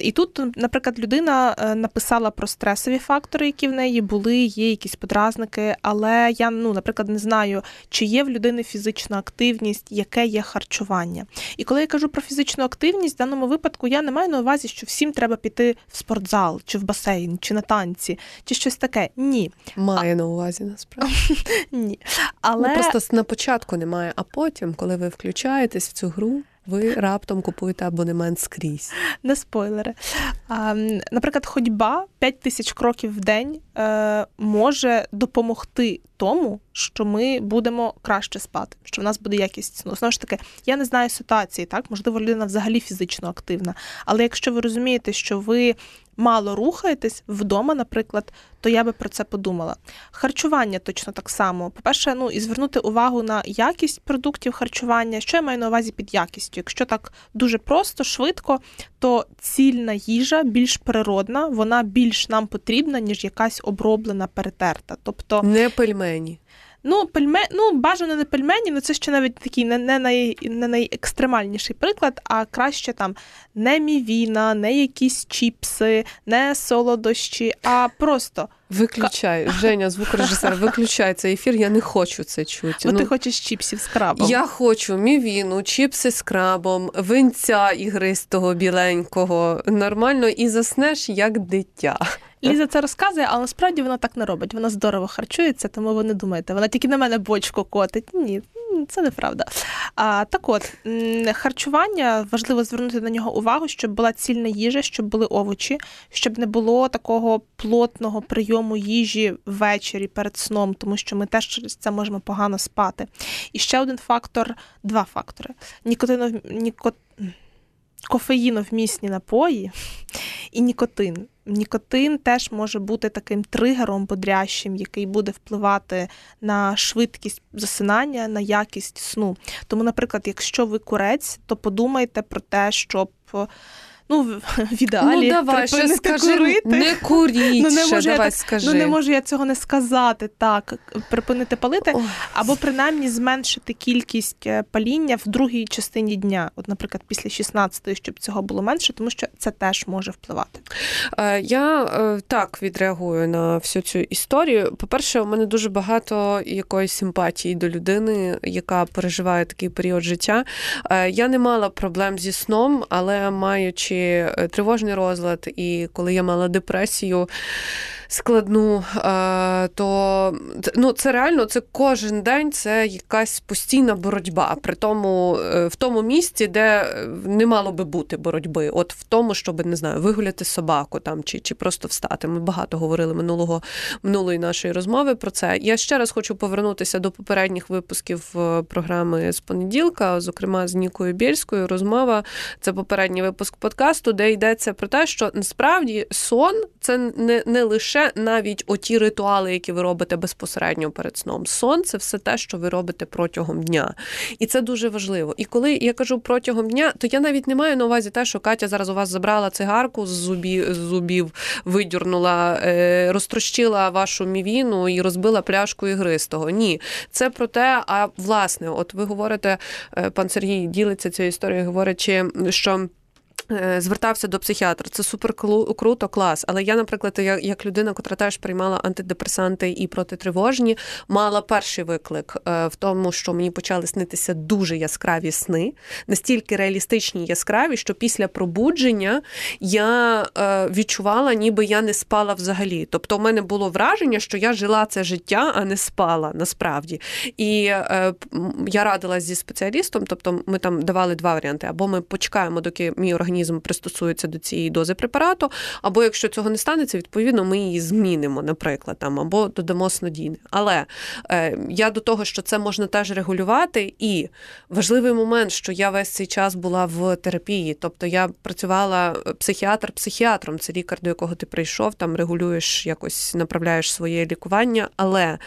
І тут, наприклад, людина е, написала про стресові фактори, які в неї були, є якісь подразники, але я, ну, наприклад, не знаю, чи є в людини фізична активність, яке є харчування. І коли я кажу про фізичну активність, в даному випадку я не маю на увазі, що всім треба піти в спортзал, чи в басейн, чи на танці, чи щось таке. Ні. Має на увазі насправді. Ні. Але Ну, просто на початку немає, а потім, коли ви включаєтесь в цю гру, ви раптом купуєте абонемент скрізь. не спойлери. А, наприклад, ходьба 5 тисяч кроків в день е, може допомогти тому, що ми будемо краще спати, що в нас буде якість сну. Знову ж таки, я не знаю ситуації, так можливо, людина взагалі фізично активна. Але якщо ви розумієте, що ви мало рухаєтесь вдома, наприклад, то я би про це подумала. Харчування точно так само. По-перше, ну і звернути увагу на якість продуктів харчування. Що я маю на увазі під якістю? Якщо так дуже просто, швидко, то цільна їжа більш природна, вона більш нам потрібна, ніж якась оброблена, перетерта. Тобто Не пельмені. Ну, пельме... ну, бажано не пельмені, ну це ще навіть такий не, не, най... не найекстремальніший приклад, а краще там не мівіна, не якісь чіпси, не солодощі, а просто. Виключай, Женя, звукорежисер, виключай цей ефір. Я не хочу це чути. Бо ну, ти хочеш чіпсів з крабом. Я хочу мівіну, чіпси з крабом, винця ігристого біленького. Нормально і заснеш як дитя. Ліза це розказує, але насправді вона так не робить. Вона здорово харчується, тому ви не думаєте. Вона тільки на мене бочку котить. Ні, це неправда. А, Так от, харчування важливо звернути на нього увагу, щоб була цільна їжа, щоб були овочі, щоб не було такого плотного прийому їжі ввечері перед сном, тому що ми теж через це можемо погано спати. І ще один фактор, два фактори: нікотинов, нікот, кофеїновмісні напої і нікотин. Нікотин теж може бути таким тригером бодрящим, який буде впливати на швидкість засинання, на якість сну. Тому, наприклад, якщо ви курець, то подумайте про те, щоб Ну, в ідеалі ну, давай, ще скажи, курити. Не куріть ну, не ще, можу давай так, скажи. Ну не можу я цього не сказати. Так, припинити палити, Ох. або принаймні зменшити кількість е, паління в другій частині дня. От, наприклад, після 16-ї, щоб цього було менше, тому що це теж може впливати. Е, я е, так відреагую на всю цю історію. По-перше, у мене дуже багато якоїсь симпатії до людини, яка переживає такий період життя. Я не мала проблем зі сном, але маючи тривожний розлад, і коли я мала депресію складну, е, то ну, це реально це кожен день це якась постійна боротьба. При тому е, в тому місці, де не мало би бути боротьби. От в тому, щоб не знаю, вигуляти собаку там чи чи просто встати. Ми багато говорили минулого минулої нашої розмови про це. Я ще раз хочу повернутися до попередніх випусків програми з понеділка, зокрема з Нікою Бєльською. Розмова це попередній випуск подкасту, де йдеться про те, що насправді сон це не, не лише навіть оті ритуали, які ви робите безпосередньо перед сном. Сон це все те, що ви робите протягом дня. І це дуже важливо. І коли я кажу протягом дня, то я навіть не маю на увазі те, що Катя зараз у вас забрала цигарку з зубів, з зубів видюрнула, е, розтрощила вашу мівіну і розбила пляшку ігристого. Ні, це про те, а власне, от ви говорите, е, пан Сергій ділиться цією історією, говорячи, що. Е, звертався до психіатра. Це супер круто, клас. Але я, наприклад, як людина, котра теж приймала антидепресанти і протитривожні, мала перший виклик е, в тому, що мені почали снитися дуже яскраві сни, настільки реалістичні яскраві, що після пробудження я е, відчувала, ніби я не спала взагалі. Тобто, у мене було враження, що я жила це життя, а не спала насправді. І я радилась зі спеціалістом, тобто ми там давали два варіанти: або ми почекаємо, доки мій організм організм пристосується до цієї дози препарату, або якщо цього не станеться, відповідно ми її змінимо, наприклад, там або додамо снодійне. Але е, я до того, що це можна теж регулювати, і важливий момент, що я весь цей час була в терапії, тобто я працювала психіатр психіатром, це лікар, до якого ти прийшов, там регулюєш якось направляєш своє лікування, але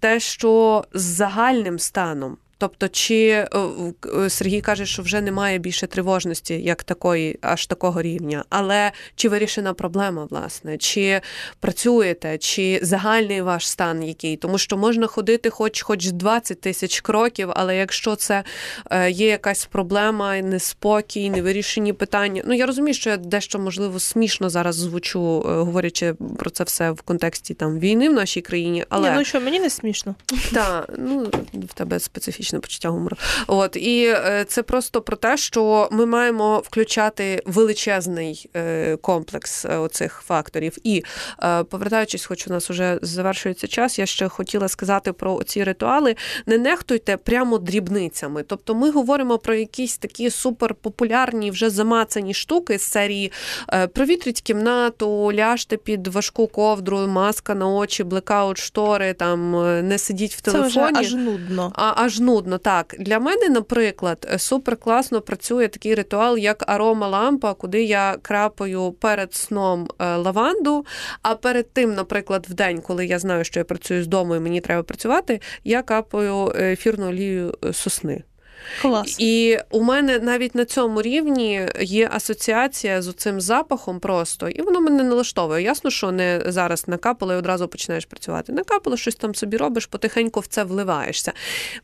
те, що з загальним станом Тобто, чи е, е, Сергій каже, що вже немає більше тривожності, як такої, аж такого рівня, але чи вирішена проблема, власне, чи працюєте, чи загальний ваш стан який? Тому що можна ходити хоч хоч 20 тисяч кроків, але якщо це е, є якась проблема, неспокій, невирішені питання. Ну я розумію, що я дещо можливо смішно зараз звучу, говорячи про це все в контексті там війни в нашій країні. Але Ні, ну що мені не смішно. Так, ну в тебе специфічно специфічне почуття гумору. От і е, це просто про те, що ми маємо включати величезний е, комплекс е, оцих факторів. І повертаючись, хоч у нас вже завершується час, я ще хотіла сказати про ці ритуали. Не нехтуйте прямо дрібницями. Тобто, ми говоримо про якісь такі суперпопулярні, вже замацані штуки з серії провітріть кімнату, ляжте під важку ковдру, маска на очі, блекаут штори, там не сидіть в телефоні. Це вже аж нудно. А аж нудно нудно. Так, для мене, наприклад, супер класно працює такий ритуал, як арома лампа, куди я крапаю перед сном е, лаванду. А перед тим, наприклад, в день, коли я знаю, що я працюю з дому і мені треба працювати, я капаю ефірну олію е, сосни. Клас. І у мене навіть на цьому рівні є асоціація з цим запахом просто, і воно мене налаштовує. Ясно, що не зараз накапало і одразу починаєш працювати. Накапало, щось там собі робиш, потихеньку в це вливаєшся.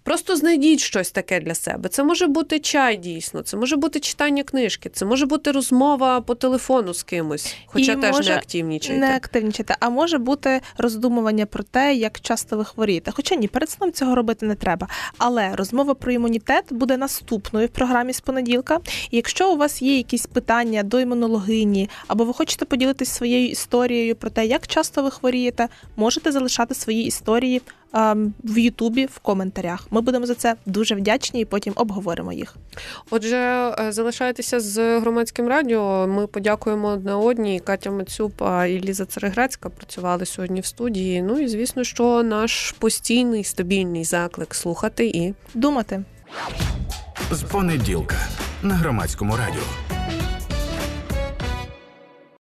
Просто знайдіть щось таке для себе. Це може бути чай дійсно, це може бути читання книжки, це може бути розмова по телефону з кимось, хоча І теж може не активнічайте. Не активнічайте, а може бути роздумування про те, як часто ви хворієте. Хоча ні, перед сном цього робити не треба. Але розмова про імунітет буде наступною в програмі з понеділка. І якщо у вас є якісь питання до імунологині, або ви хочете поділитися своєю історією про те, як часто ви хворієте, можете залишати свої історії ем, в Ютубі в коментарях. Ми будемо за це дуже вдячні і потім обговоримо їх. Отже, е, залишайтеся з громадським радіо. Ми подякуємо одне одній. Катя Мацюпа і Ліза Цереграцька працювали сьогодні в студії. Ну і звісно, що наш постійний стабільний заклик слухати і Думати. З понеділка на громадському радіо.